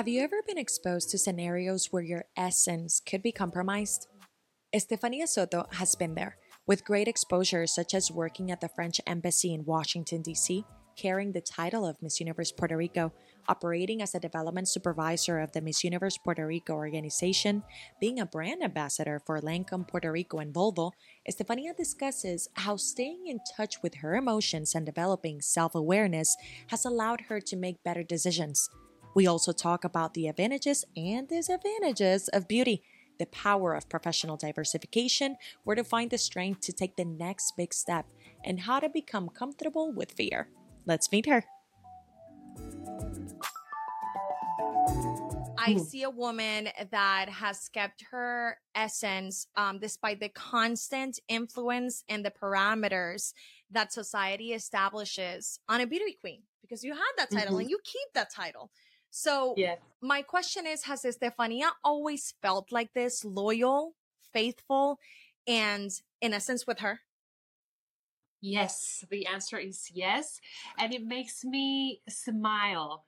Have you ever been exposed to scenarios where your essence could be compromised? Estefania Soto has been there, with great exposure such as working at the French Embassy in Washington, D.C., carrying the title of Miss Universe Puerto Rico, operating as a development supervisor of the Miss Universe Puerto Rico organization, being a brand ambassador for Lancome Puerto Rico and Volvo, Estefania discusses how staying in touch with her emotions and developing self awareness has allowed her to make better decisions. We also talk about the advantages and disadvantages of beauty, the power of professional diversification, where to find the strength to take the next big step, and how to become comfortable with fear. Let's meet her. I see a woman that has kept her essence um, despite the constant influence and the parameters that society establishes on a beauty queen because you had that title mm-hmm. and you keep that title. So yeah. my question is, has Estefania always felt like this loyal, faithful, and in essence with her? Yes, the answer is yes. And it makes me smile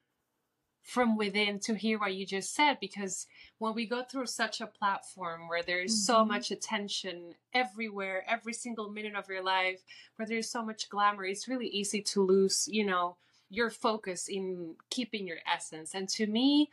from within to hear what you just said because when we go through such a platform where there's mm-hmm. so much attention everywhere every single minute of your life where there's so much glamour it's really easy to lose you know your focus in keeping your essence. And to me,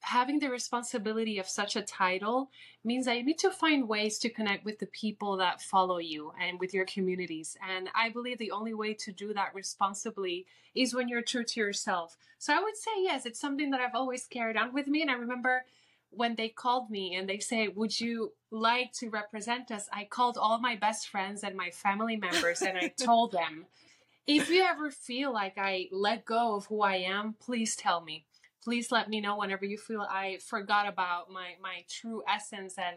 having the responsibility of such a title means that you need to find ways to connect with the people that follow you and with your communities. And I believe the only way to do that responsibly is when you're true to yourself. So I would say, yes, it's something that I've always carried on with me. And I remember when they called me and they say, Would you like to represent us? I called all my best friends and my family members and I told them if you ever feel like I let go of who I am, please tell me. Please let me know whenever you feel I forgot about my my true essence and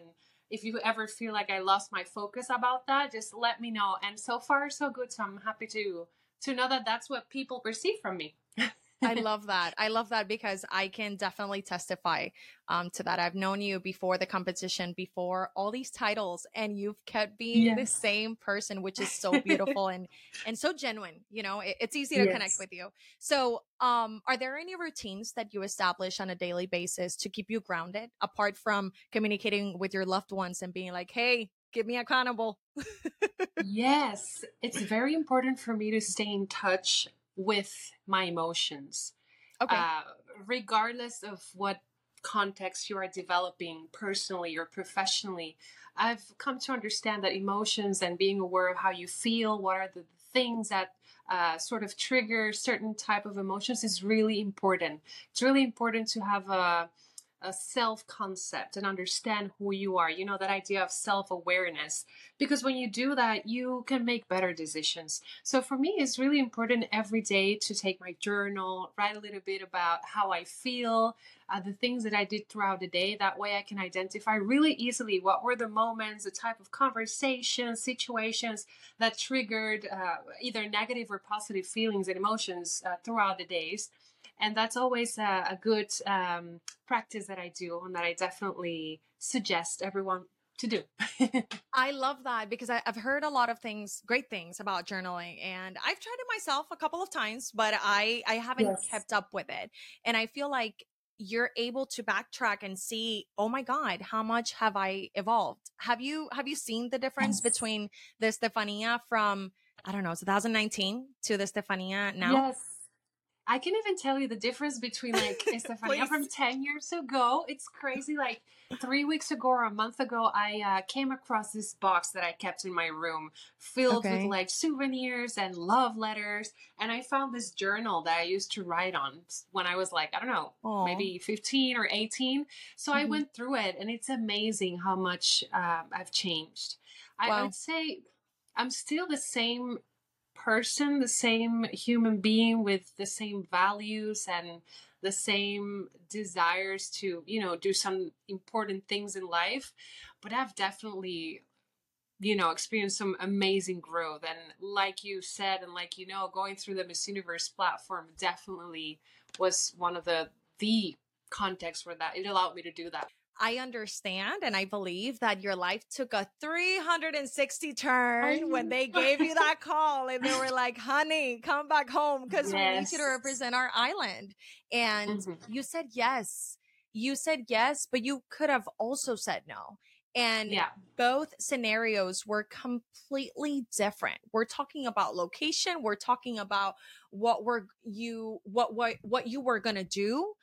if you ever feel like I lost my focus about that, just let me know. And so far so good, so I'm happy to to know that that's what people perceive from me. I love that. I love that because I can definitely testify um, to that. I've known you before the competition, before all these titles, and you've kept being yes. the same person, which is so beautiful and and so genuine. You know, it, it's easy to yes. connect with you. So, um, are there any routines that you establish on a daily basis to keep you grounded, apart from communicating with your loved ones and being like, "Hey, give me accountable"? yes, it's very important for me to stay in touch with my emotions. Okay. Uh, regardless of what context you are developing personally or professionally, I've come to understand that emotions and being aware of how you feel, what are the things that uh, sort of trigger certain type of emotions is really important. It's really important to have a a self concept and understand who you are. You know, that idea of self awareness. Because when you do that, you can make better decisions. So for me, it's really important every day to take my journal, write a little bit about how I feel, uh, the things that I did throughout the day. That way I can identify really easily what were the moments, the type of conversations, situations that triggered uh, either negative or positive feelings and emotions uh, throughout the days and that's always a, a good um, practice that I do and that I definitely suggest everyone to do. I love that because I, have heard a lot of things, great things about journaling, and I've tried it myself a couple of times, but I I haven't yes. kept up with it, and I feel like you're able to backtrack and see oh my god how much have i evolved have you have you seen the difference yes. between the stefania from i don't know 2019 to the stefania now yes I can even tell you the difference between like Estefania from 10 years ago. It's crazy. Like three weeks ago or a month ago, I uh, came across this box that I kept in my room filled okay. with like souvenirs and love letters. And I found this journal that I used to write on when I was like, I don't know, Aww. maybe 15 or 18. So mm-hmm. I went through it and it's amazing how much uh, I've changed. I, wow. I would say I'm still the same person, the same human being with the same values and the same desires to, you know, do some important things in life. But I've definitely, you know, experienced some amazing growth. And like you said, and like you know, going through the Miss Universe platform definitely was one of the the contexts where that it allowed me to do that. I understand and I believe that your life took a 360 turn when they gave you that call and they were like, honey, come back home because yes. we need you to represent our island. And mm-hmm. you said yes. You said yes, but you could have also said no. And yeah. both scenarios were completely different. We're talking about location, we're talking about what were you what what what you were going to do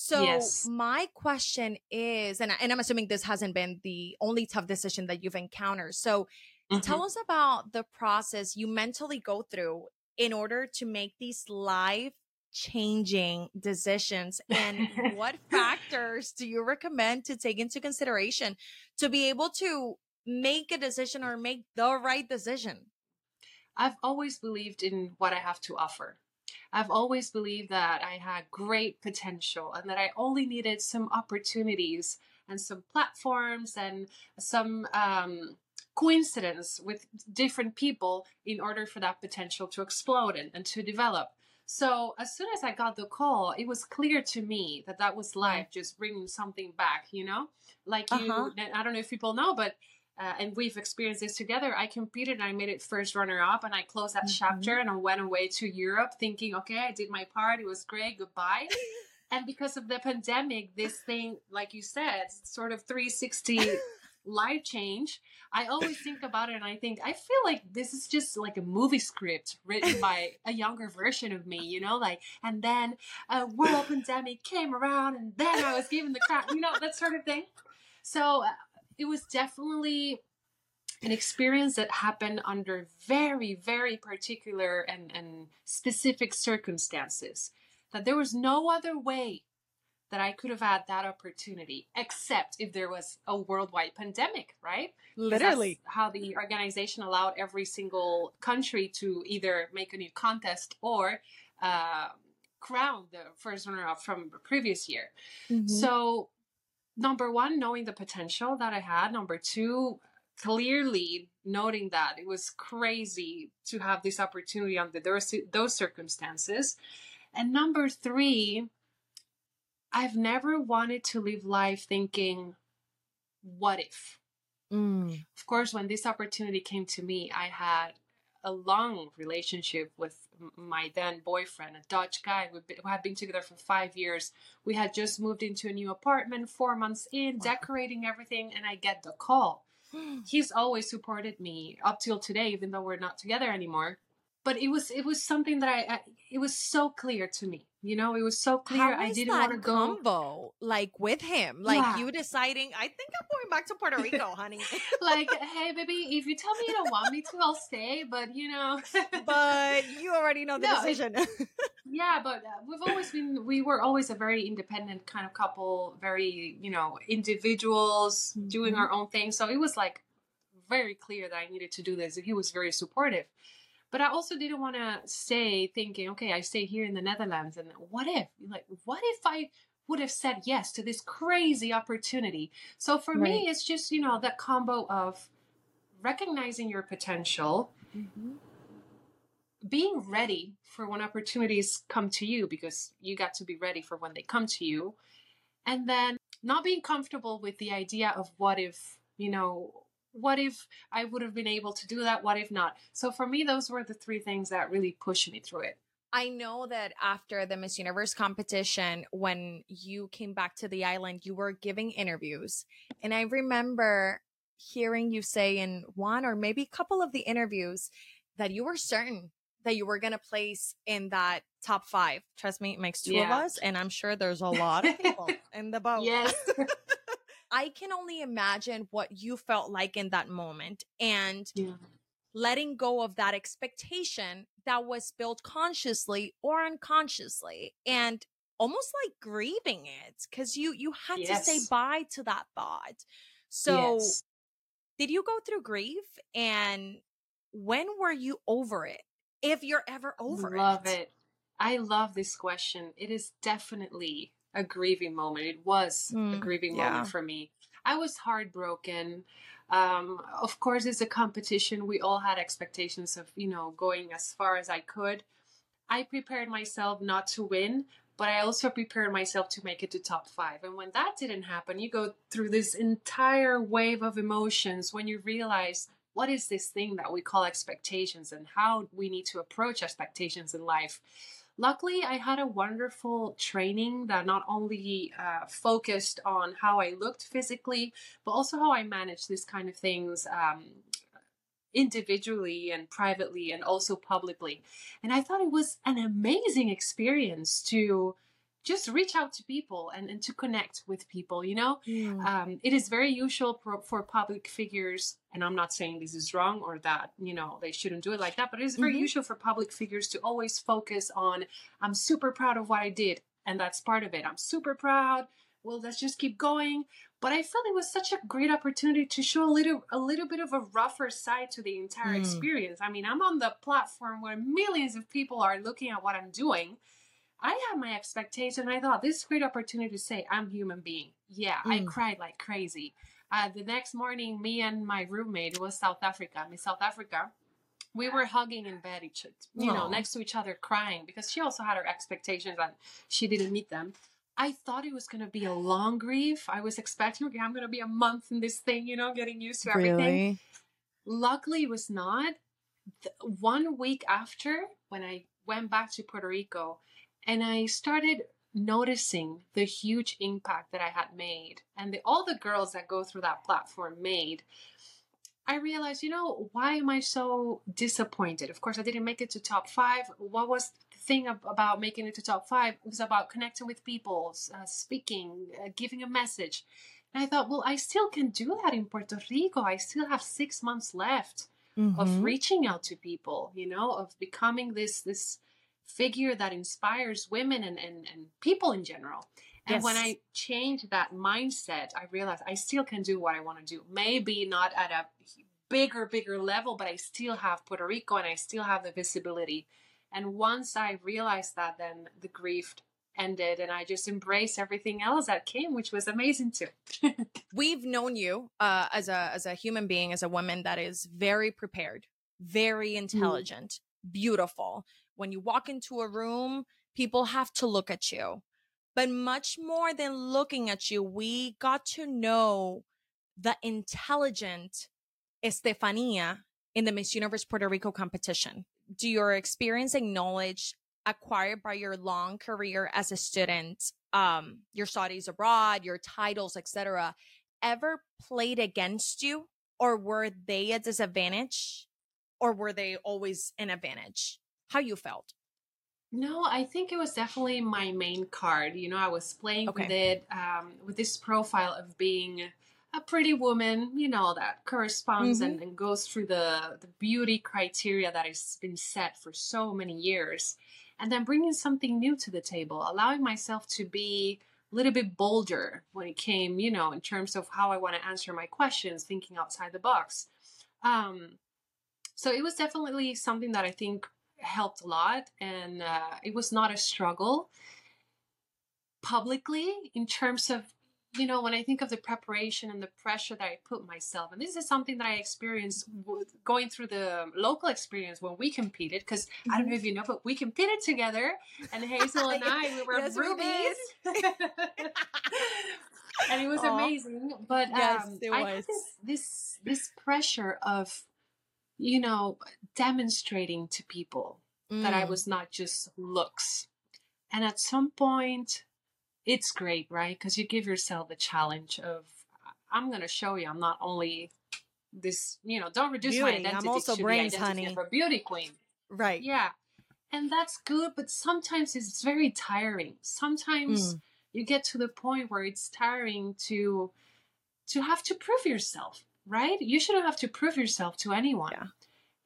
so yes. my question is, and, and I'm assuming this hasn't been the only tough decision that you've encountered. So mm-hmm. tell us about the process you mentally go through in order to make these life changing decisions and what factors do you recommend to take into consideration to be able to make a decision or make the right decision? I've always believed in what I have to offer. I've always believed that I had great potential and that I only needed some opportunities and some platforms and some um, coincidence with different people in order for that potential to explode and, and to develop. So as soon as I got the call, it was clear to me that that was life just bringing something back, you know? Like you, uh-huh. I don't know if people know, but uh, and we've experienced this together. I competed and I made it first runner up and I closed that mm-hmm. chapter and I went away to Europe thinking, okay, I did my part. It was great. Goodbye. and because of the pandemic, this thing, like you said, sort of 360 life change. I always think about it and I think, I feel like this is just like a movie script written by a younger version of me, you know, like, and then a world pandemic came around and then I was given the crap, you know, that sort of thing. So uh, it was definitely an experience that happened under very, very particular and, and specific circumstances. That there was no other way that I could have had that opportunity, except if there was a worldwide pandemic, right? Literally. How the organization allowed every single country to either make a new contest or uh, crown the first runner up from the previous year. Mm-hmm. So number one, knowing the potential that I had. Number two, clearly noting that it was crazy to have this opportunity under those, those circumstances. And number three, I've never wanted to live life thinking, what if? Mm. Of course, when this opportunity came to me, I had a long relationship with my then boyfriend, a Dutch guy. We had been together for five years. We had just moved into a new apartment, four months in, decorating everything, and I get the call. He's always supported me up till today, even though we're not together anymore. But it was it was something that I, I it was so clear to me you know, it was so clear. I didn't want to go. Combo, like with him, like yeah. you deciding. I think I'm going back to Puerto Rico, honey. like, hey, baby, if you tell me you don't want me to, I'll stay. But you know, but you already know the no, decision. yeah, but uh, we've always been. We were always a very independent kind of couple. Very, you know, individuals mm-hmm. doing our own thing. So it was like very clear that I needed to do this. He was very supportive. But I also didn't want to stay thinking, okay, I stay here in the Netherlands, and what if, like, what if I would have said yes to this crazy opportunity? So for right. me, it's just, you know, that combo of recognizing your potential, mm-hmm. being ready for when opportunities come to you, because you got to be ready for when they come to you, and then not being comfortable with the idea of what if, you know, what if I would have been able to do that? What if not? So for me, those were the three things that really pushed me through it. I know that after the Miss Universe competition, when you came back to the island, you were giving interviews. And I remember hearing you say in one or maybe a couple of the interviews that you were certain that you were going to place in that top five. Trust me, it makes two yeah. of us. And I'm sure there's a lot of people in the boat. Yes. I can only imagine what you felt like in that moment and yeah. letting go of that expectation that was built consciously or unconsciously and almost like grieving it because you you had yes. to say bye to that thought. So yes. did you go through grief and when were you over it? If you're ever over love it. Love it. I love this question. It is definitely a grieving moment. It was mm, a grieving yeah. moment for me. I was heartbroken. Um, of course, it's a competition. We all had expectations of, you know, going as far as I could. I prepared myself not to win, but I also prepared myself to make it to top five. And when that didn't happen, you go through this entire wave of emotions when you realize what is this thing that we call expectations and how we need to approach expectations in life. Luckily, I had a wonderful training that not only uh, focused on how I looked physically, but also how I managed these kind of things um, individually and privately and also publicly. And I thought it was an amazing experience to just reach out to people and, and to connect with people you know mm. um, it is very usual for, for, public figures and i'm not saying this is wrong or that you know they shouldn't do it like that but it is very mm-hmm. usual for public figures to always focus on i'm super proud of what i did and that's part of it i'm super proud well let's just keep going but i felt it was such a great opportunity to show a little a little bit of a rougher side to the entire mm. experience i mean i'm on the platform where millions of people are looking at what i'm doing I had my expectation. I thought this is a great opportunity to say I'm human being. Yeah, mm. I cried like crazy. Uh, the next morning, me and my roommate was South Africa. I'm in South Africa. We were hugging in bed, each you Aww. know, next to each other, crying because she also had her expectations and she didn't meet them. I thought it was going to be a long grief. I was expecting, okay, I'm going to be a month in this thing, you know, getting used to everything. Really? Luckily, it was not. The, one week after, when I went back to Puerto Rico, and I started noticing the huge impact that I had made and the, all the girls that go through that platform made. I realized, you know, why am I so disappointed? Of course, I didn't make it to top five. What was the thing about making it to top five? It was about connecting with people, uh, speaking, uh, giving a message. And I thought, well, I still can do that in Puerto Rico. I still have six months left mm-hmm. of reaching out to people, you know, of becoming this this figure that inspires women and, and, and people in general. And yes. when I changed that mindset, I realized I still can do what I want to do. Maybe not at a bigger, bigger level, but I still have Puerto Rico and I still have the visibility. And once I realized that, then the grief ended and I just embraced everything else that came, which was amazing too. We've known you uh, as a as a human being, as a woman that is very prepared, very mm. intelligent, mm. beautiful when you walk into a room, people have to look at you. But much more than looking at you, we got to know the intelligent Estefania in the Miss Universe Puerto Rico competition. Do your experience and knowledge acquired by your long career as a student, um, your studies abroad, your titles, etc., ever played against you, or were they a disadvantage, or were they always an advantage? How you felt. No, I think it was definitely my main card. You know, I was playing okay. with it um, with this profile of being a pretty woman, you know, that corresponds mm-hmm. and, and, goes through the, the beauty criteria that has been set for so many years. And then bringing something new to the table, allowing myself to be a little bit bolder when it came, you know, in terms of how I want to answer my questions, thinking outside the box. Um, so it was definitely something that I think helped a lot and uh, it was not a struggle publicly in terms of you know when i think of the preparation and the pressure that i put myself and this is something that i experienced going through the local experience when we competed because mm-hmm. i don't know mm-hmm. if you know but we competed together and hazel and i we were yes, rubies and it was Aww. amazing but yes, um, i had this, this this pressure of you know, demonstrating to people mm. that I mm. was not just looks. And at some point, it's great, right? Because you give yourself the challenge of, I'm going to show you I'm not only this, you know, don't reduce beauty. my identity I'm also to brains, the identity honey. of a beauty queen. Right. Yeah. And that's good, but sometimes it's very tiring. Sometimes mm. you get to the point where it's tiring to to have to prove yourself right? You shouldn't have to prove yourself to anyone. Yeah.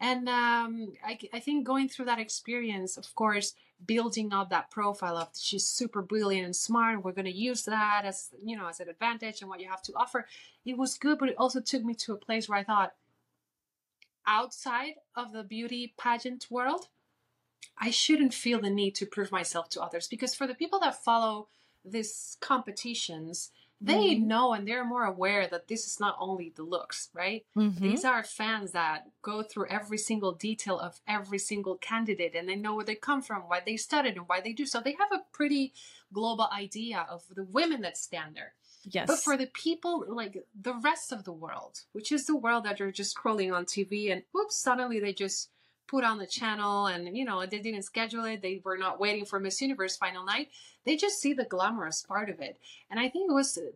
And um, I, I think going through that experience, of course, building up that profile of she's super brilliant and smart, we're going to use that as you know as an advantage and what you have to offer. It was good, but it also took me to a place where I thought, outside of the beauty pageant world, I shouldn't feel the need to prove myself to others because for the people that follow these competitions, they Mhm. know and they're more aware that this is not only the looks, right? Mhm. These are fans that go through every single detail of every single candidate and they know where they come from, why they studied, and why they do. So they have a pretty global idea of the women that stand there. Yes. But for the people, like the rest of the world, which is the world that you're just scrolling on TV and whoops, suddenly they just put on the channel and, you know, they didn't schedule it. They were not waiting for Miss Universe final night. They just see the glamorous part of it. And I think it was uh,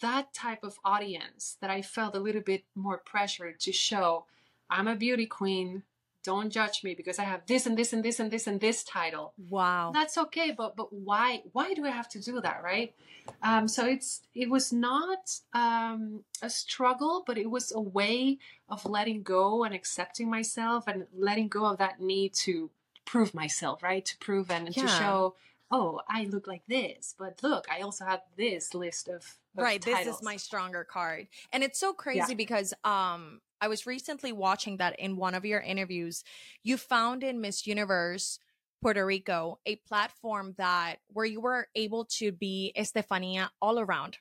that type of audience that I felt a little bit more pressured to show I'm a beauty queen. Don't judge me because I have this and this and this and this and this title wow. that's okay but but why why do i have to do that right um so it's it was not um a struggle but it was a way of letting go and accepting myself and letting go of that need to prove myself right to prove and to Yeah. show oh i look like this but look i also have this list of, of right this titles. is my stronger card and it's so crazy because um i was recently watching that in one of your interviews you found in miss universe puerto rico a platform that where you were able to be estefania all around.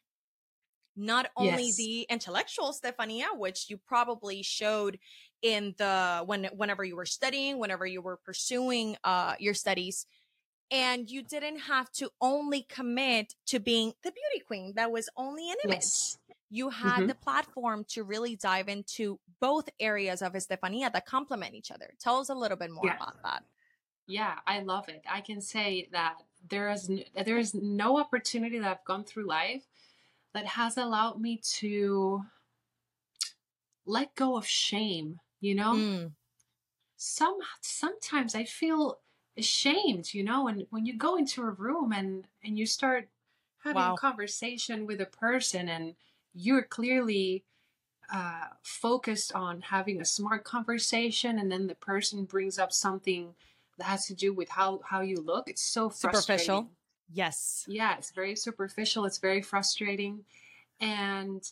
Not only Yes. the intellectual stefania which you probably showed in the when whenever you were studying whenever you were pursuing uh your studies and you didn't have to only commit to being the beauty queen that was only an image. Yes you had Mhm. the platform to really dive into both areas of estefania that complement each other tell us a little bit more Yeah. about that Yeah, I love it. I can say that there is n- there is no opportunity that I've gone through life that has allowed me to let go of shame, you know? Mm, Some sometimes I feel ashamed, you know, and when you go into a room and and you start having Wow. a conversation with a person and you're clearly uh, focused on having a smart conversation and then the person brings up something that has to do with how how you look. It's so Superficial. yes. Yeah it's very superficial. It's very frustrating. And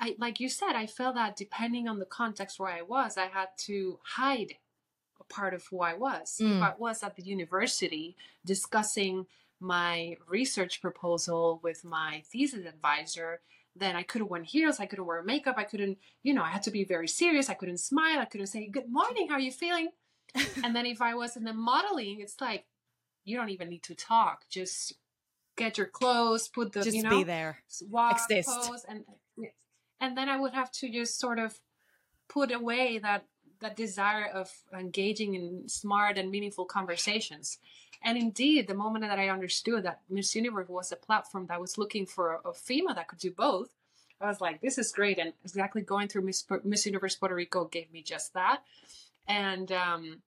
i like you said i felt that depending on the context where i was i had to hide a part of who i was. Mm. if i was at the university discussing my research proposal with my thesis advisor then i couldn't wear heels i couldn't wear makeup i couldn't you know i had to be very serious i couldn't smile i couldn't say good morning how are you feeling and then if I was in the modeling, it's like you don't even need to talk. Just get your clothes, put the just you know be there walk, Exist. pose, and and then I would have to just sort of put away that that desire of engaging in smart and meaningful conversations. And indeed, the moment that I understood that Miss Universe was a platform that was looking for a, a that could do both, I was like, this is great. And exactly going through Miss, Miss Universe Puerto Rico gave me just that. And um,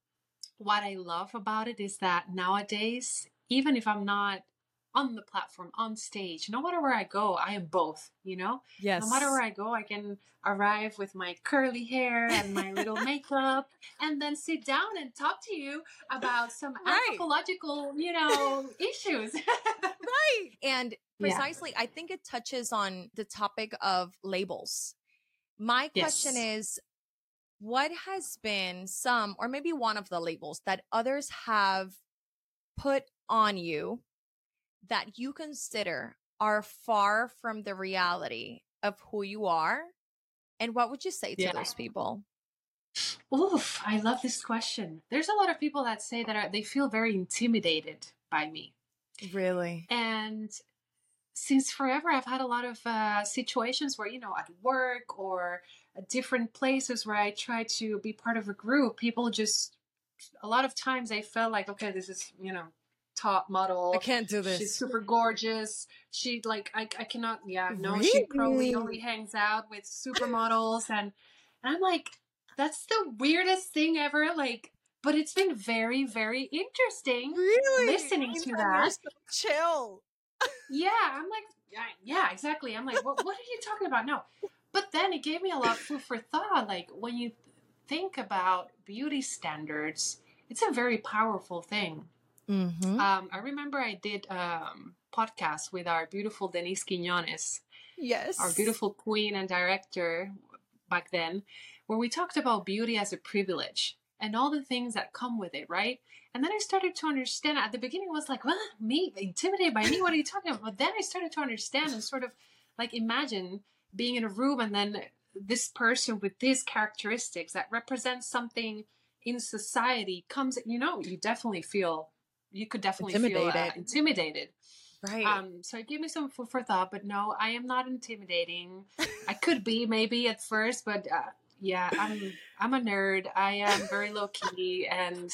what I love about it is that nowadays, even if I'm not on the platform, on stage, no matter where I go, I am both, you know? yes No matter where I go, I can arrive with my curly hair and my little makeup and then sit down and talk to you about some Right. anthropological, you know, issues. right and Yeah. precisely i think it touches on the topic of labels my question Yes. is what has been some or maybe one of the labels that others have put on you that you consider are far from the reality of who you are and what would you say to Yeah. those people Oof, I love this question. There's a lot of people that say that are, they feel very intimidated by me. really And since forever, I've had a lot of uh, situations where, you know, at work or at different places where I try to be part of a group, people just, a lot of times I felt like, okay, this is, you know, top model. i can't do this. She's super gorgeous. She like I, I cannot yeah no she probably only hangs out with supermodels and and I'm like that's the weirdest thing ever like but it's been very very interesting really? listening to that. so chill. Yeah I'm like yeah, yeah exactly. I'm like what what are you talking about? No. But then it gave me a lot of food for thought like when you think about beauty standards it's a very powerful thing mm-hmm. um, I remember I did um podcast with our beautiful Denise Quinones, yes our beautiful queen and director back then, where we talked about beauty as a privilege and all the things that come with it, right? And then I started to understand. At the beginning, I was like, "What? Me? Intimidated by me? What are you talking about?" But then I started to understand and sort of like imagine being in a room and then this person with these characteristics that represents something in society comes you know you definitely feel you could definitely intimidated. feel uh, intimidated. right. Um so it gave me some food for thought but no i am not intimidating. I could be maybe at first but uh, yeah i'm i'm a nerd. I am very low key and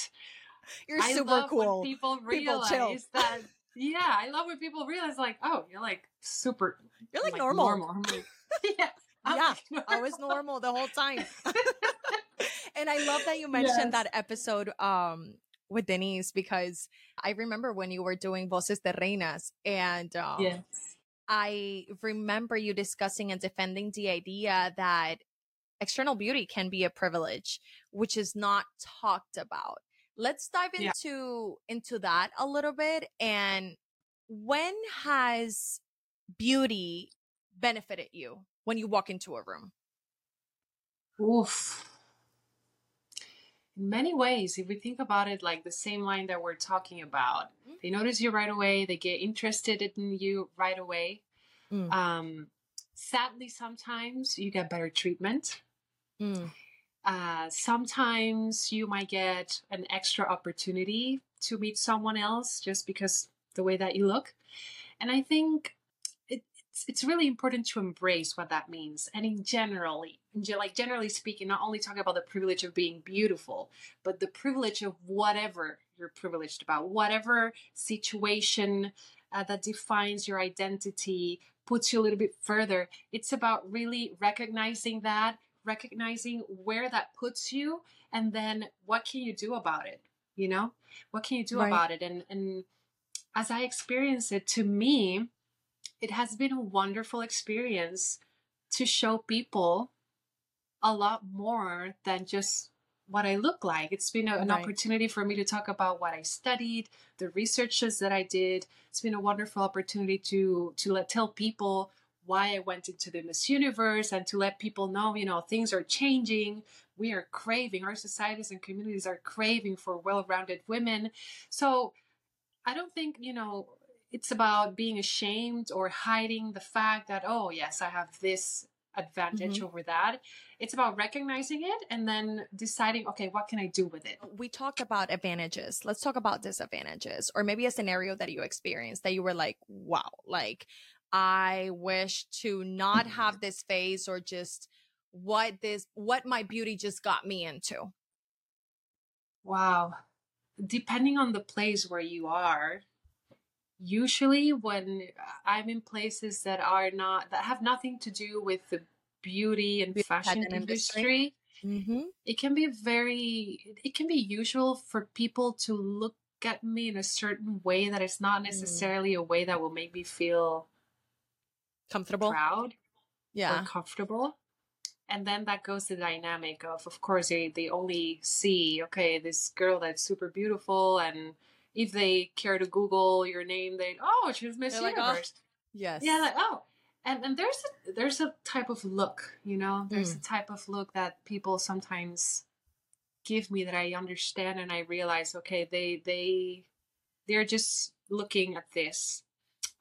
you're I super cool. people realize people that yeah i love when people realize like oh you're like super you're like, like normal, normal. Like, yeah I'm yeah like i was normal the whole time. And I love that you mentioned yes. that episode um with Denise because I remember when you were doing Voces de Reinas and um, yes. I remember you discussing and defending the idea that external beauty can be a privilege, which is not talked about. Let's dive into yeah. into that a little bit and when has beauty benefited you when you walk into a room? Oof in many ways, if we think about it like the same line that we're talking about, mm-hmm. they notice you right away, they get interested in you right away. Mm. Um, sadly, sometimes you get better treatment. Mm. Uh, sometimes you might get an extra opportunity to meet someone else just because the way that you look. And I think it's it's really important to embrace what that means. And in generally like generally speaking not only talking about the privilege of being beautiful but the privilege of whatever you're privileged about. Whatever situation uh, that defines your identity puts you a little bit further. It's about really recognizing that recognizing where that puts you and then what can you do about it you know? What can you do right. about it? And and as i experience it to me it has been a wonderful experience to show people a lot more than just what I look like. It's been a, an right. opportunity for me to talk about what I studied, the researches that I did. It's been a wonderful opportunity to to let tell people why I went into the Miss Universe and to let people know, you know, things are changing. We are craving, our societies and communities are craving for well-rounded women. So I don't think, you know, it's about being ashamed or hiding the fact that oh yes i have this advantage mm-hmm. over that. It's about recognizing it and then deciding okay what can i do with it? We talked about advantages. Let's talk about disadvantages or maybe a scenario that you experienced that you were like wow like i wish to not have this phase or just what this what my beauty just got me into. Wow. Depending on the place where you are usually when I'm in places that are not that have nothing to do with the beauty and fashion industry, mm-hmm. it can be very it can be usual for people to look at me in a certain way that is not mm. necessarily mm. a way that will make me feel comfortable proud yeah or comfortable and then that goes the dynamic of of course they, they only see okay this girl that's super beautiful and if they care to Google your name, they oh she's Miss They're Universe. Like, oh, yes. Yeah, like oh, and and there's a there's a type of look, you know, there's mm. a type of look that people sometimes give me that I understand and I realize okay they they they're just looking at this.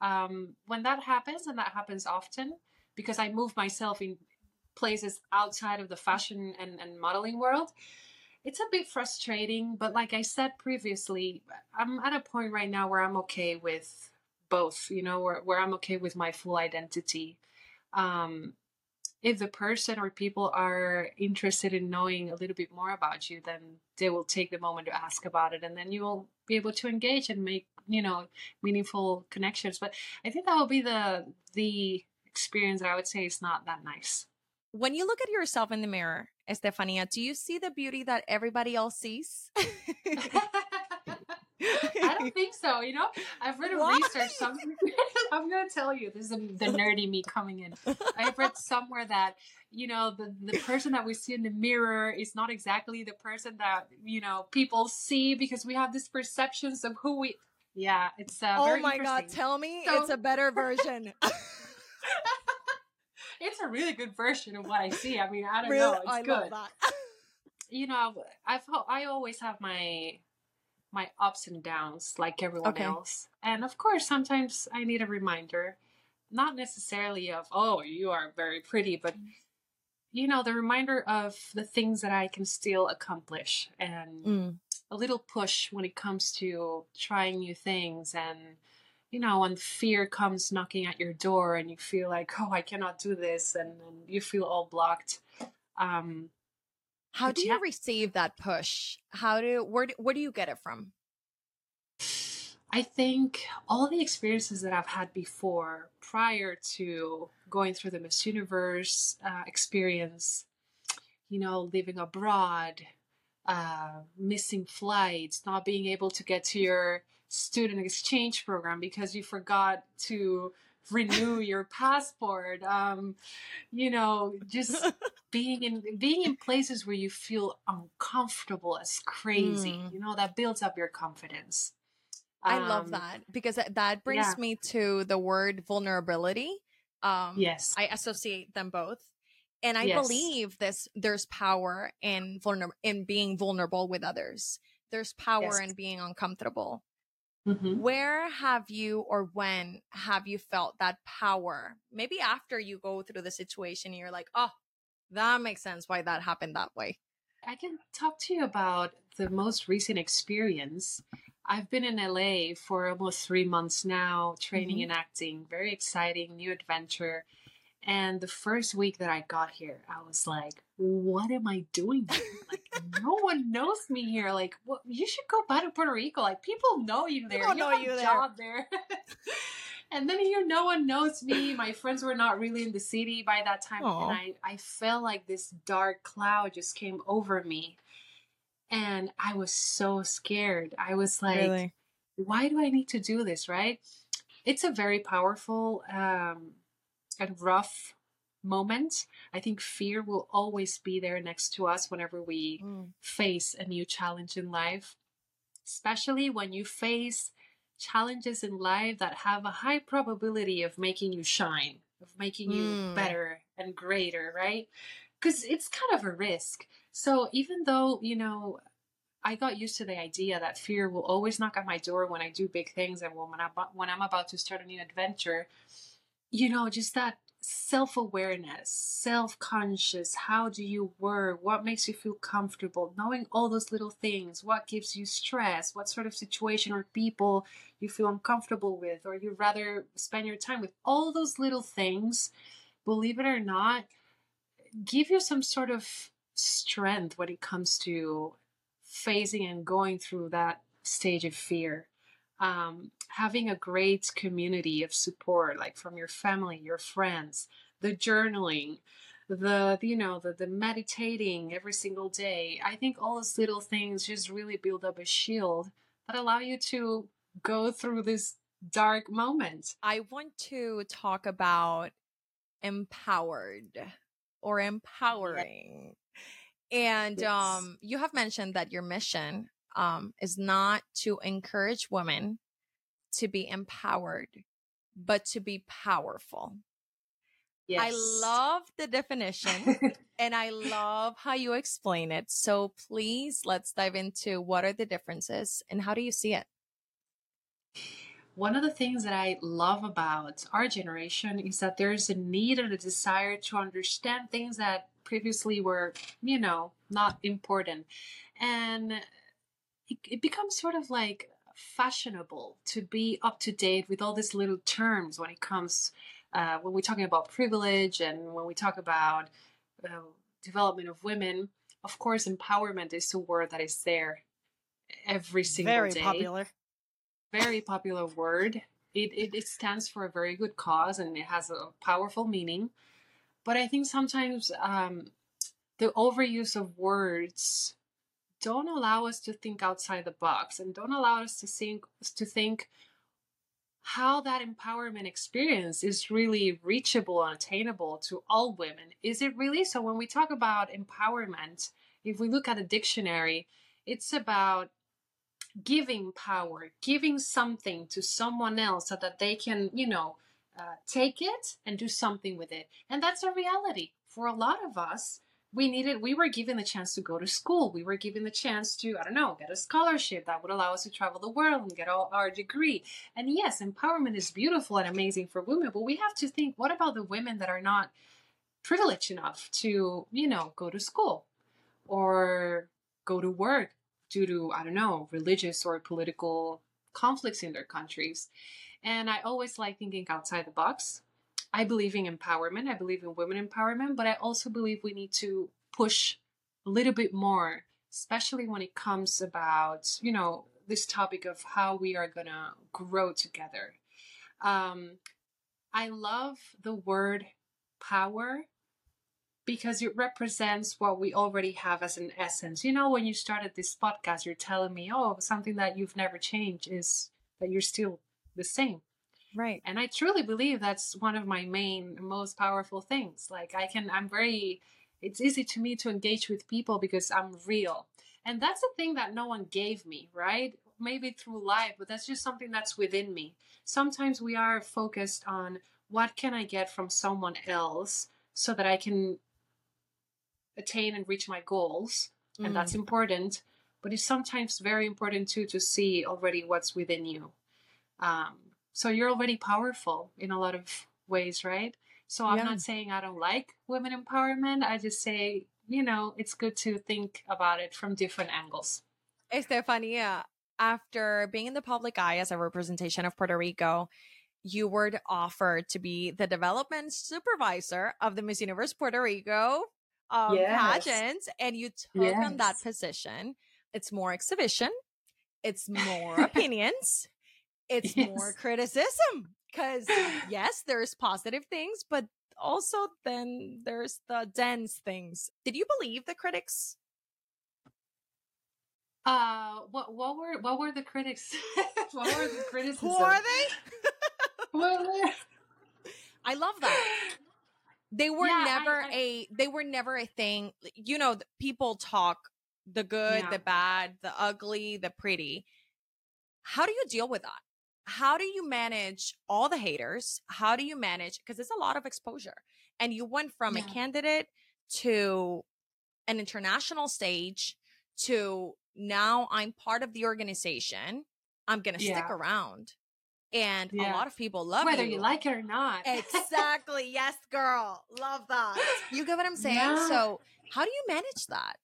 Um, when that happens, and that happens often, because I move myself in places outside of the fashion and, and modeling world, it's a bit frustrating, but like I said previously, I'm at a point right now where I'm okay with both, you know, where, where I'm okay with my full identity. Um, if the person or people are interested in knowing a little bit more about you, then they will take the moment to ask about it, and then you will be able to engage and make you know meaningful connections. But I think that will be the the experience that I would say is not that nice. When you look at yourself in the mirror, Estefania, do you see the beauty that everybody else sees? I don't think so. You know, I've read a Why? research. Something I'm going to tell you. This is the nerdy me coming in. I've read somewhere that you know the the person that we see in the mirror is not exactly the person that you know people see because we have these perceptions of who we. Yeah, it's uh, oh my god! Tell me so, it's a better version it's a really good version of what I see. I mean, I don't really? know. It's I good. you know, I've I always have my my ups and downs like everyone okay. else, and of course, sometimes I need a reminder. not necessarily of, oh, you are very pretty, but you know, the reminder of the things that I can still accomplish and mm. a little push when it comes to trying new things. And, you know, when fear comes knocking at your door and you feel like, oh, I cannot do this, and, and you feel all blocked. Um, How do you receive that push? How do, where, do, where do you get it from? I think all the experiences that I've had before, prior to going through the Miss Universe uh, experience, you know, living abroad, uh, missing flights, not being able to get to your student exchange program because you forgot to renew your passport um you know just being in being in places where you feel uncomfortable as crazy mm. you know that builds up your confidence I love um, that because that brings yeah. me to the word vulnerability. Um, yes, I associate them both, and I yes. believe this. There's power in vulner in being vulnerable with others. There's power yes. in being uncomfortable. Mm-hmm. Where have you, or when have you felt that power? Maybe after you go through the situation, you're like, oh, that makes sense why that happened that way. I can talk to you about the most recent experience. I've been in LA for almost three months now, training mm-hmm. and acting. Very exciting, new adventure. And the first week that I got here, I was like, what am I doing? Like, no one knows me here. Like, well, you should go back to Puerto Rico. Like, people know you there. People you know have you a job there. and then here, no one knows me. My friends were not really in the city by that time. Aww. And I, I felt like this dark cloud just came over me and I was so scared. I was like, really? why do I need to do this? Right? It's a very powerful um, and rough moment. I think fear will always be there next to us whenever we mm. face a new challenge in life, especially when you face challenges in life that have a high probability of making you shine, of making you mm. better and greater, right? Because it's kind of a risk. So even though, you know, I got used to the idea that fear will always knock at my door when I do big things and when, I, when I'm about to start a new adventure, you know, just that self awareness, self conscious. How do you work? What makes you feel comfortable? Knowing all those little things. What gives you stress? What sort of situation or people you feel uncomfortable with, or you rather spend your time with? All those little things, believe it or not, give you some sort of strength when it comes to facing and going through that stage of fear. Um, having a great community of support, like from your family, your friends, the journaling, the you know the the meditating every single day. I think all those little things just really build up a shield that allow you to go through this dark moment. I want to talk about empowered or empowering. And yes. um, you have mentioned that your mission um, is not to encourage women to be empowered, but to be powerful. Yes. I love the definition and I love how you explain it. So please let's dive into what are the differences and how do you see it? One of the things that I love about our generation is that there's a need and a desire to understand things that previously were, you know, not important. And it, it becomes sort of like fashionable to be up to date with all these little terms when it comes uh, when we're talking about privilege and when we talk about uh, development of women. Of course, empowerment is a word that is there every single very day. Very popular very popular word. It, it, it stands for a very good cause and it has a powerful meaning. But I think sometimes um, the overuse of words don't allow us to think outside the box and don't allow us to think to think how that empowerment experience is really reachable and attainable to all women. Is it really? So when we talk about empowerment, if we look at a dictionary, it's about giving power, giving something to someone else so that they can, you know, uh, take it and do something with it. And that's a reality for a lot of us. We needed we were given the chance to go to school. We were given the chance to i don't know get a scholarship that would allow us to travel the world and get all our degree. And yes empowerment is beautiful and amazing for women but we have to think what about the women that are not privileged enough to you know go to school or go to work due to i don't know religious or political conflicts in their countries? And i always like thinking outside the box I believe in empowerment. I believe in women empowerment, but I also believe we need to push a little bit more, especially when it comes about, you know, this topic of how we are going to grow together. Um, I love the word power because it represents what we already have as an essence. You know, when you started this podcast, you're telling me, oh, something that you've never changed is that you're still the same. Right. And I truly believe that's one of my main, most powerful things. Like, I can, I'm very, it's easy to me to engage with people because I'm real. And that's a thing that no one gave me, right? Maybe through life, but that's just something that's within me. Sometimes we are focused on what can I get from someone else so that I can attain and reach my goals. Mm. And that's mm. important. But it's sometimes very important too to see already what's within you. Um, so you're already powerful in a lot of ways, right? So I'm yeah. not saying I don't like women empowerment. I just say, you know, it's good to think about it from different angles. Estefania, after being in the public eye as a representation of Puerto Rico, you were offered to be the development supervisor of the Miss Universe Puerto Rico um, yes. pageant, and you took yes. on that position. It's more exhibition, it's more opinions, it's yes. more criticism because yes there's positive things but also then there's the dense things. Did you believe the critics? Uh what what were what were the critics what were the critics who are they? I love that. They were yeah, never I, I, a they were never a thing you know people talk the good yeah. the bad the ugly the pretty. How do you deal with that how do you manage all the haters? How do you manage? Because it's a lot of exposure. And you went from yeah. a candidate to an international stage to now I'm part of the organization. I'm going to yeah. stick around. And yeah. a lot of people love Whether you. you like it or not. exactly. Yes, girl. Love that. You get what I'm saying? Yeah. So, how do you manage that?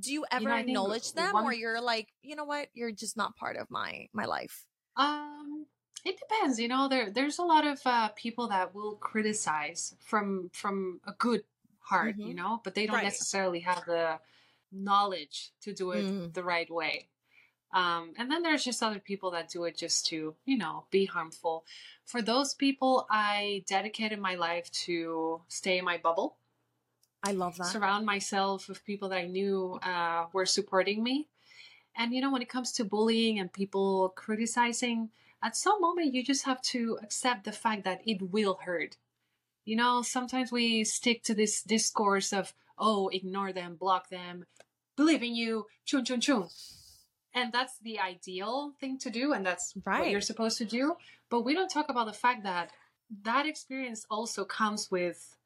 Do you ever you know, acknowledge them one... or you're like, you know what? You're just not part of my my life? Um, it depends. You know, there there's a lot of uh, people that will criticize from from a good heart. Mm-hmm. You know, but they don't right. necessarily have the knowledge to do it mm. the right way. Um, and then there's just other people that do it just to, you know, be harmful. For those people, I dedicated my life to stay in my bubble. I love that. Surround myself with people that I knew uh, were supporting me. And you know, when it comes to bullying and people criticizing, at some moment you just have to accept the fact that it will hurt. You know, sometimes we stick to this discourse of, oh, ignore them, block them, believe in you, chun chun chun. And that's the ideal thing to do, and that's right. what you're supposed to do. But we don't talk about the fact that that experience also comes with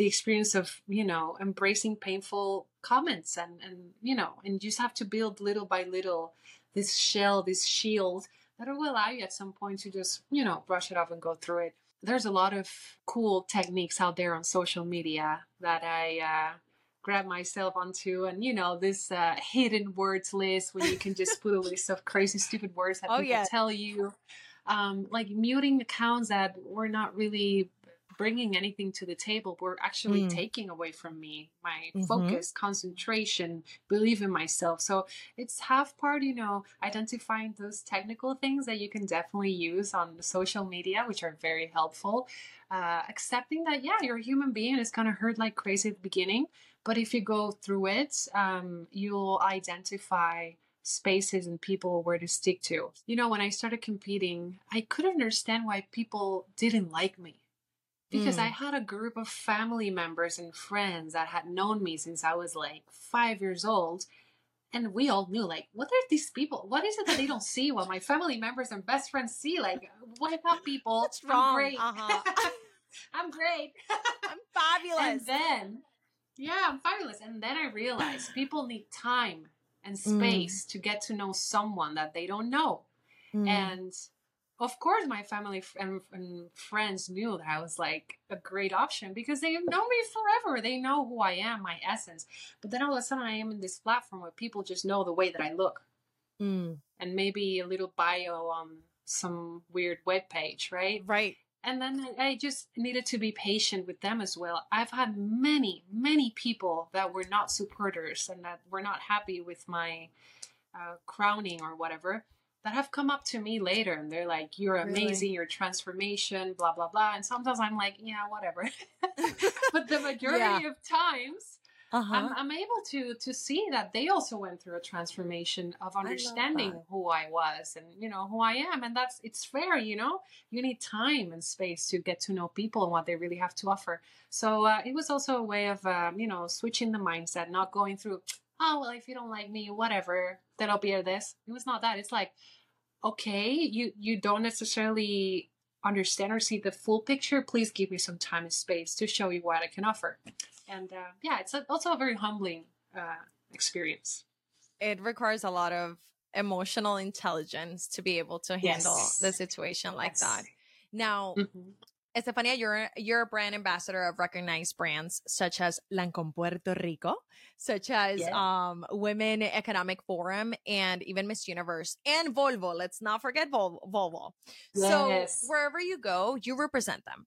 the experience of you know embracing painful comments and and you know and you just have to build little by little this shell this shield that will allow you at some point to just you know brush it off and go through it there's a lot of cool techniques out there on social media that i uh, grab myself onto and you know this uh, hidden words list where you can just put a list of crazy stupid words that oh, people yeah. tell you um, like muting accounts that were not really bringing anything to the table were actually mm. taking away from me my mm-hmm. focus concentration believe in myself so it's half part you know identifying those technical things that you can definitely use on social media which are very helpful uh, accepting that yeah you're a human being it's going to hurt like crazy at the beginning but if you go through it um, you'll identify spaces and people where to stick to. You know, when I started competing, I couldn't understand why people didn't like me because mm. I had a group of family members and friends that had known me since I was like five years old. And we all knew, like, what are these people? What is it that they don't see? What my family members and best friends see? Like, what about people? What's wrong? I'm great. Uh-huh. I'm great. I'm fabulous. And then, Yeah, I'm fabulous. And then I realized people need time and Mm. space to get to know someone that they don't know. Mm. And of course, my family and, and friends knew that I was like a great option because they know me forever. They know who I am, my essence. But then all of a sudden, I am in this platform where people just know the way that I look Mm. and maybe a little bio on some weird web page, right? Right. And then I I just needed to be patient with them as well. I've had many, many people that were not supporters and that were not happy with my uh, crowning or whatever that have come up to me later and they're like, You're Really? amazing, your transformation, blah, blah, blah. And sometimes I'm like, Yeah, whatever. but the majority of times, Uh-huh. I'm, I'm able to to see that they also went through a transformation of understanding that. who I was and you know who I am and that's it's fair you know you need time and space to get to know people and what they really have to offer so uh, it was also a way of um, you know switching the mindset not going through oh well if you don't like me whatever then I'll be at this it was not that it's like okay you you don't necessarily understand or see the full picture please give me some time and space to show you what I can offer and uh, yeah, it's a, also a very humbling uh, experience. it requires a lot of emotional intelligence to be able to handle Yes. the situation like Yes. that. Now, Mhm. Estefania, you're you're a brand ambassador of recognized brands such as Lancome Puerto Rico, such as Yeah. um Women Economic Forum, and even Miss Universe and Volvo. Let's not forget Vol- Volvo. So wherever you go, you represent them.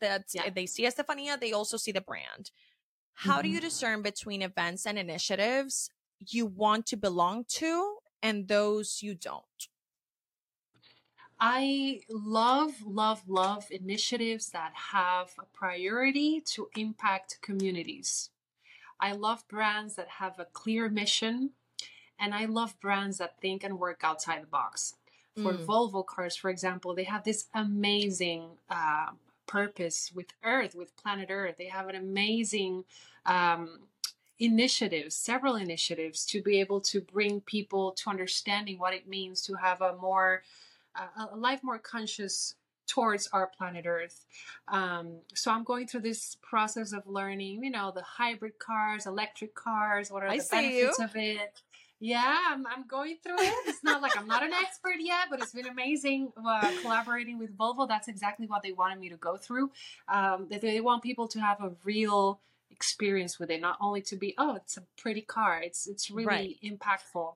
That's Yeah. they see Estefania, they also see the brand. How do you discern between events and initiatives you want to belong to and those you don't? I love, love, love initiatives that have a priority to impact communities. I love brands that have a clear mission, and I love brands that think and work outside the box. For Mm. Volvo cars, for example, they have this amazing uh, purpose with Earth, with planet Earth. They have an amazing um, initiatives, several initiatives to be able to bring people to understanding what it means to have a more a a life more conscious towards our planet Earth. Um, so I'm going through this process of learning, you know, the hybrid cars, electric cars, what are I the see you. benefits of it. Yeah, I'm, I'm going through it. It's not like I'm not an expert yet, but it's been amazing uh, collaborating with Volvo. That's exactly what they wanted me to go through. Um, they, they want people to have a real experience with it, not only to be, oh, it's a pretty car. It's it's really Right. impactful.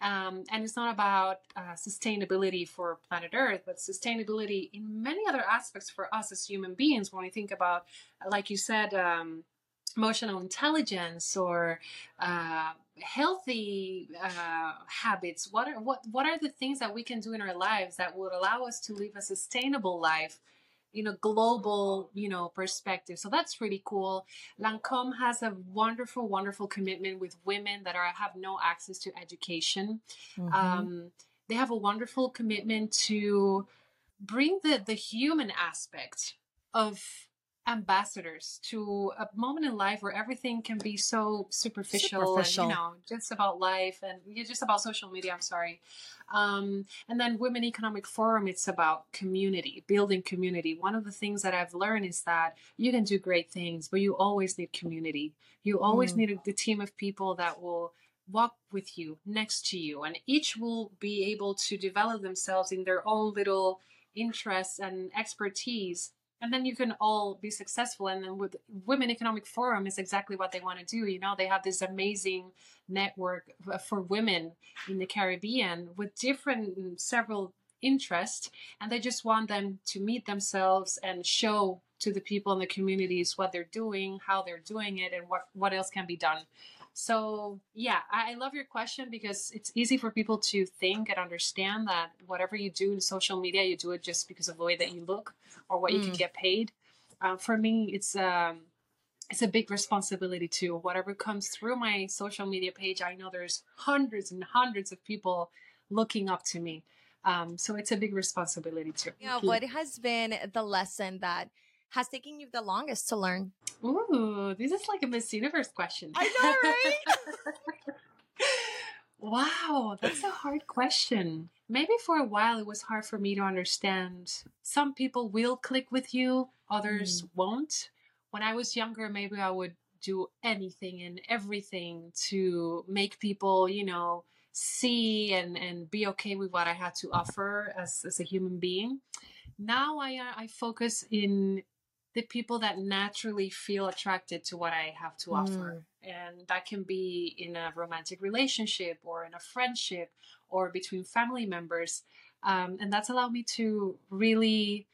Um, and it's not about uh, sustainability for planet Earth, but sustainability in many other aspects for us as human beings. When we think about, like you said, um, emotional intelligence or uh, healthy uh, habits, what are what what are the things that we can do in our lives that would allow us to live a sustainable life? In know global, you know, perspective. So that's really cool. Lancome has a wonderful, wonderful commitment with women that are have no access to education. Mm-hmm. Um, they have a wonderful commitment to bring the the human aspect of ambassadors to a moment in life where everything can be so superficial, Superficial. and you know just about life and yeah, just about social media i'm sorry um, and then women economic forum it's about community building community one of the things that i've learned is that you can do great things but you always need community you always Mm. need a, the team of people that will walk with you next to you and each will be able to develop themselves in their own little interests and expertise and then you can all be successful. And then with women economic forum is exactly what they want to do you know? They have this amazing network for women in the caribbean with different mm, several interests. And they just want them to meet themselves and show to the people in the communities what they're doing how they're doing it and what what else can be done so yeah I, I love your question because it's easy for people to think and understand that whatever you do in social media you do it just because of the way that you look or what you can Mm. get paid. Uh, for me it's um it's a big responsibility too. Whatever comes through my social media page i know there's hundreds and hundreds of people looking up to me. Um, so it's a big responsibility too. Yeah, what has been the lesson that has taken you the longest to learn? Ooh, this is like a Miss Universe question. I know, right? wow, that's a hard question. Maybe for a while it was hard for me to understand. Some people will click with you, others won't. When I was younger, maybe I would do anything and everything to make people, you know, see and and be okay with what I had to offer as as a human being. Now I uh, I focus in the people that naturally feel attracted to what I have to offer. Mm. And that can be in a romantic relationship or in a friendship or between family members. Um, and that's allowed me to really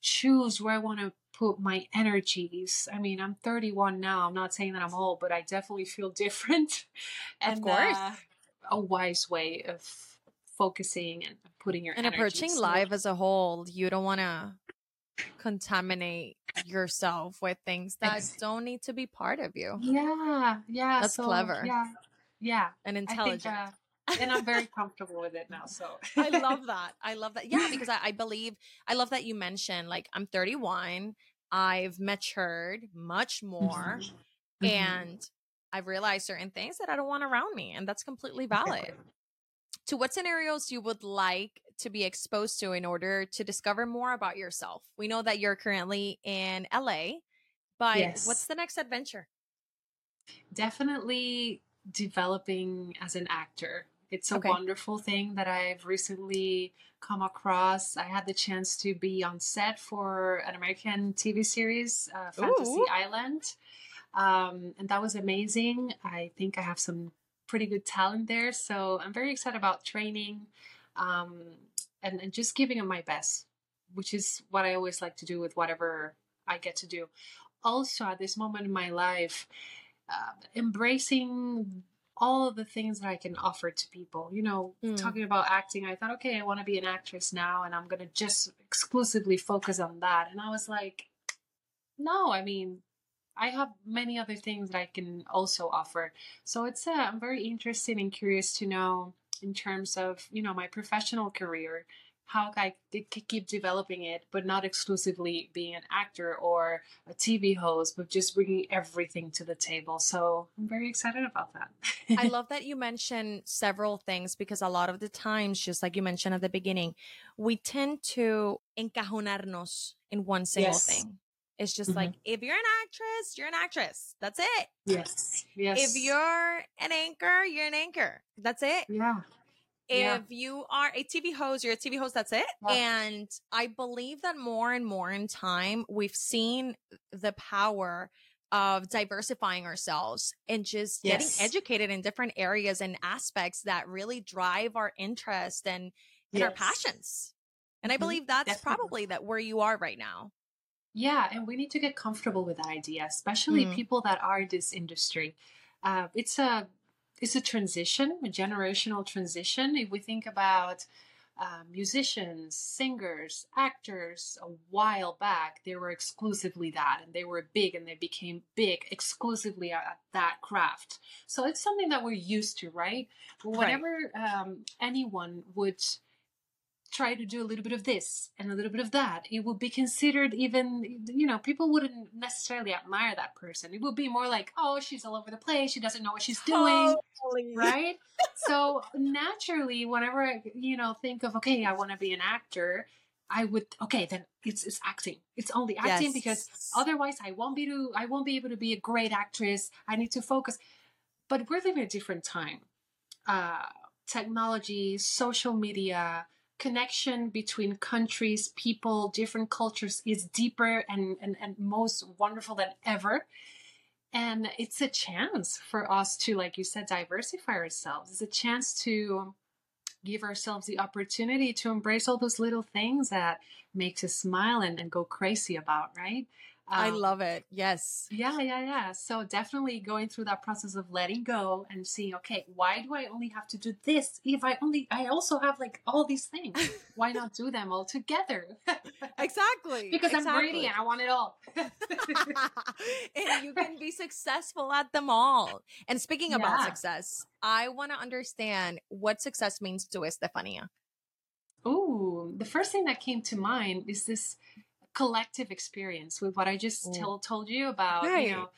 choose where I want to put my energies. I mean, I'm 31 now. I'm not saying that I'm old, but I definitely feel different. and, of course. Uh, a wise way of focusing and putting your and approaching life as a whole. You don't want to contaminate yourself with things that don't need to be part of you. Yeah, yeah. That's so, clever. Yeah, yeah. And intelligent. Think, uh, and I'm very comfortable with it now. So I love that. I love that. Yeah, because I, I believe I love that you mentioned like I'm 31. I've matured much more, mm-hmm. and I've realized certain things that I don't want around me, and that's completely valid. To what scenarios you would like to be exposed to in order to discover more about yourself? We know that you're currently in LA, but yes. what's the next adventure? Definitely developing as an actor. It's a okay. wonderful thing that I've recently come across. I had the chance to be on set for an American TV series, uh, Fantasy Ooh. Island. Um, and that was amazing. I think I have some pretty good talent there. So I'm very excited about training um, and, and just giving it my best, which is what I always like to do with whatever I get to do. Also, at this moment in my life, uh, embracing all of the things that I can offer to people. You know, mm. talking about acting, I thought, okay, I want to be an actress now, and I'm going to just exclusively focus on that. And I was like, no, I mean, I have many other things that I can also offer. So it's uh, I'm very interested and curious to know in terms of you know my professional career how I could keep developing it, but not exclusively being an actor or a TV host, but just bringing everything to the table. So I'm very excited about that. I love that you mentioned several things because a lot of the times, just like you mentioned at the beginning, we tend to encajonarnos in one single yes. thing. It's just mm-hmm. like if you're an actress, you're an actress. That's it. Yes. Yes. If you're an anchor, you're an anchor. That's it. Yeah. If yeah. you are a TV host, you're a TV host. That's it. Yeah. And I believe that more and more in time, we've seen the power of diversifying ourselves and just yes. getting educated in different areas and aspects that really drive our interest and, and yes. our passions. And I mm-hmm. believe that's Definitely. probably that where you are right now. Yeah, and we need to get comfortable with that idea, especially mm. people that are in this industry. Uh, it's a it's a transition, a generational transition. If we think about uh, musicians, singers, actors, a while back, they were exclusively that, and they were big, and they became big exclusively at that craft. So it's something that we're used to, right? Whenever right. Um, anyone would try to do a little bit of this and a little bit of that, it would be considered even, you know, people wouldn't necessarily admire that person. It would be more like, oh, she's all over the place. She doesn't know what she's doing. Totally. Right? so naturally, whenever I, you know, think of, okay, I want to be an actor, I would okay then it's it's acting. It's only acting yes. because otherwise I won't be to I won't be able to be a great actress. I need to focus. But we're living a different time. Uh, technology, social media, connection between countries, people, different cultures is deeper and, and, and most wonderful than ever. And it's a chance for us to, like you said, diversify ourselves. It's a chance to give ourselves the opportunity to embrace all those little things that makes us smile and, and go crazy about, right? Um, I love it. Yes. Yeah, yeah, yeah. So definitely going through that process of letting go and seeing, okay, why do I only have to do this? If I only, I also have like all these things. why not do them all together? exactly. because exactly. I'm greedy and I want it all. and you can be successful at them all. And speaking yeah. about success, I want to understand what success means to Estefania. Oh, the first thing that came to mind is this collective experience with what I just mm. tell, told you about. Right. You know,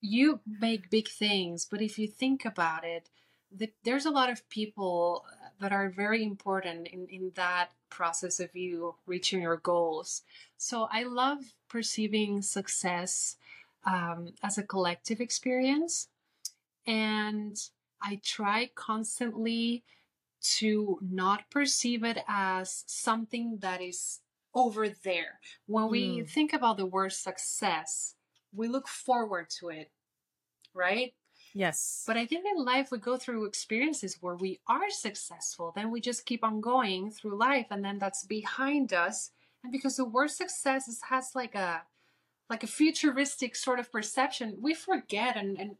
you make big things, but if you think about it, the, there's a lot of people that are very important in, in that process of you reaching your goals. So I love perceiving success um, as a collective experience. And I try constantly to not perceive it as something that is over there. When we mm. think about the word success, we look forward to it, right? Yes. But I think in life we go through experiences where we are successful, then we just keep on going through life and then that's behind us. And because the word success is, has like a like a futuristic sort of perception, we forget and, and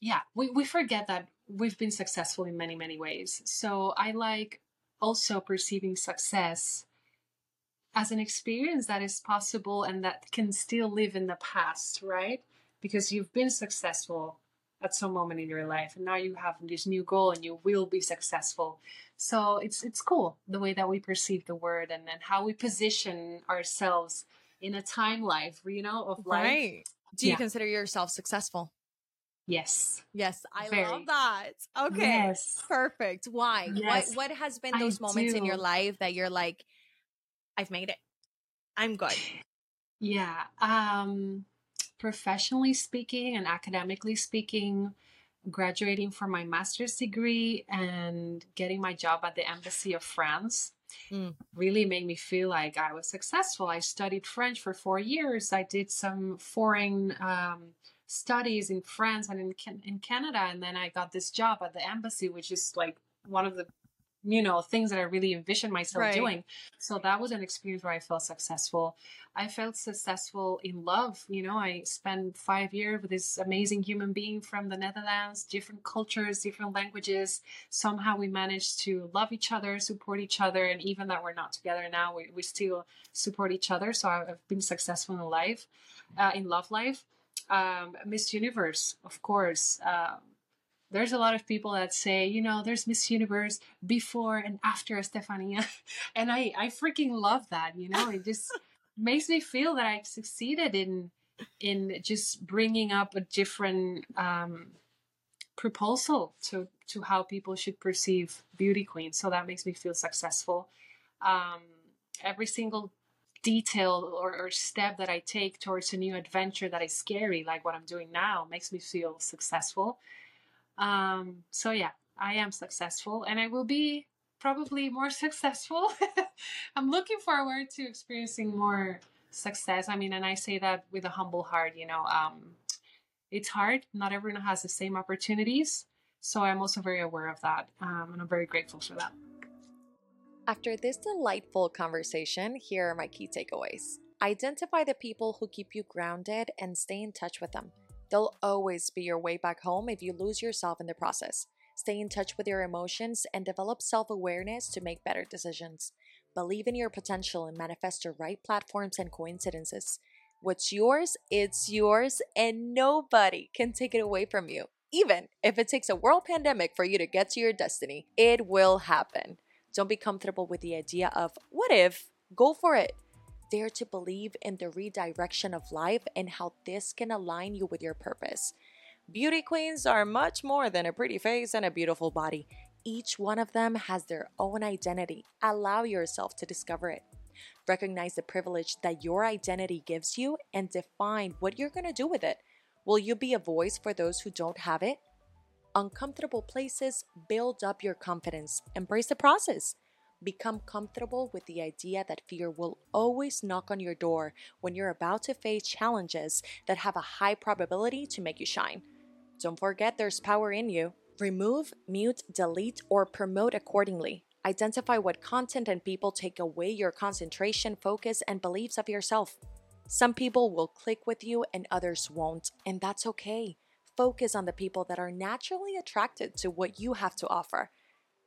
yeah, we, we forget that we've been successful in many, many ways. So I like also perceiving success as an experience that is possible and that can still live in the past, right? Because you've been successful at some moment in your life and now you have this new goal and you will be successful. So it's it's cool the way that we perceive the word and then how we position ourselves in a time life, you know, of life. Right. Do you yeah. consider yourself successful? Yes. Yes, I Very. love that. Okay. Yes. Perfect. Why? Yes. What what has been those I moments do. in your life that you're like I've made it. I'm good. Yeah. Um professionally speaking and academically speaking, graduating from my master's degree and getting my job at the embassy of France mm. really made me feel like I was successful. I studied French for four years. I did some foreign um, studies in France and in in Canada, and then I got this job at the embassy, which is like one of the you know things that I really envisioned myself right. doing. So that was an experience where I felt successful. I felt successful in love. You know, I spent five years with this amazing human being from the Netherlands, different cultures, different languages. Somehow we managed to love each other, support each other, and even that we're not together now, we, we still support each other. So I've been successful in life, uh, in love life. Um, Miss Universe, of course. Um, there's a lot of people that say, you know, there's Miss Universe before and after Stefania. and I, I freaking love that, you know, it just makes me feel that I succeeded in, in just bringing up a different, um, proposal to, to how people should perceive beauty queens. So that makes me feel successful. Um, every single detail or, or, step that I take towards a new adventure that is scary, like what I'm doing now, makes me feel successful. Um, so yeah, I am successful and I will be probably more successful. I'm looking forward to experiencing more success. I mean, and I say that with a humble heart, you know, um, it's hard. Not everyone has the same opportunities. So I'm also very aware of that. Um, and I'm very grateful for that. After this delightful conversation, here are my key takeaways. Identify the people who keep you grounded and stay in touch with them. They'll always be your way back home if you lose yourself in the process. Stay in touch with your emotions and develop self awareness to make better decisions. Believe in your potential and manifest your right platforms and coincidences. What's yours, it's yours, and nobody can take it away from you. Even if it takes a world pandemic for you to get to your destiny, it will happen. Don't be comfortable with the idea of what if, go for it. Dare to believe in the redirection of life and how this can align you with your purpose. Beauty queens are much more than a pretty face and a beautiful body. Each one of them has their own identity. Allow yourself to discover it. Recognize the privilege that your identity gives you and define what you're going to do with it. Will you be a voice for those who don't have it? Uncomfortable places build up your confidence. Embrace the process. Become comfortable with the idea that fear will always knock on your door when you're about to face challenges that have a high probability to make you shine. Don't forget there's power in you. Remove, mute, delete, or promote accordingly. Identify what content and people take away your concentration, focus, and beliefs of yourself. Some people will click with you and others won't, and that's okay. Focus on the people that are naturally attracted to what you have to offer.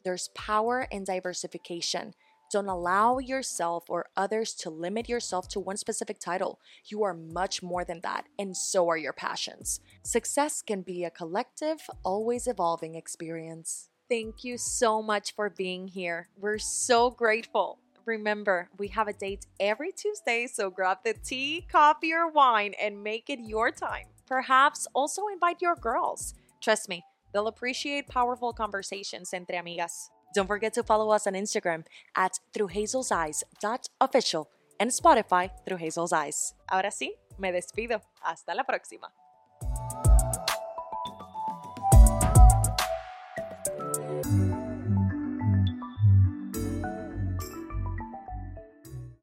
There's power in diversification. Don't allow yourself or others to limit yourself to one specific title. You are much more than that, and so are your passions. Success can be a collective, always evolving experience. Thank you so much for being here. We're so grateful. Remember, we have a date every Tuesday, so grab the tea, coffee, or wine and make it your time. Perhaps also invite your girls. Trust me, They'll appreciate powerful conversations entre amigas. Don't forget to follow us on Instagram at throughhazelseyes.official and Spotify through Hazel's Eyes. Ahora sí, Me despido. Hasta la próxima.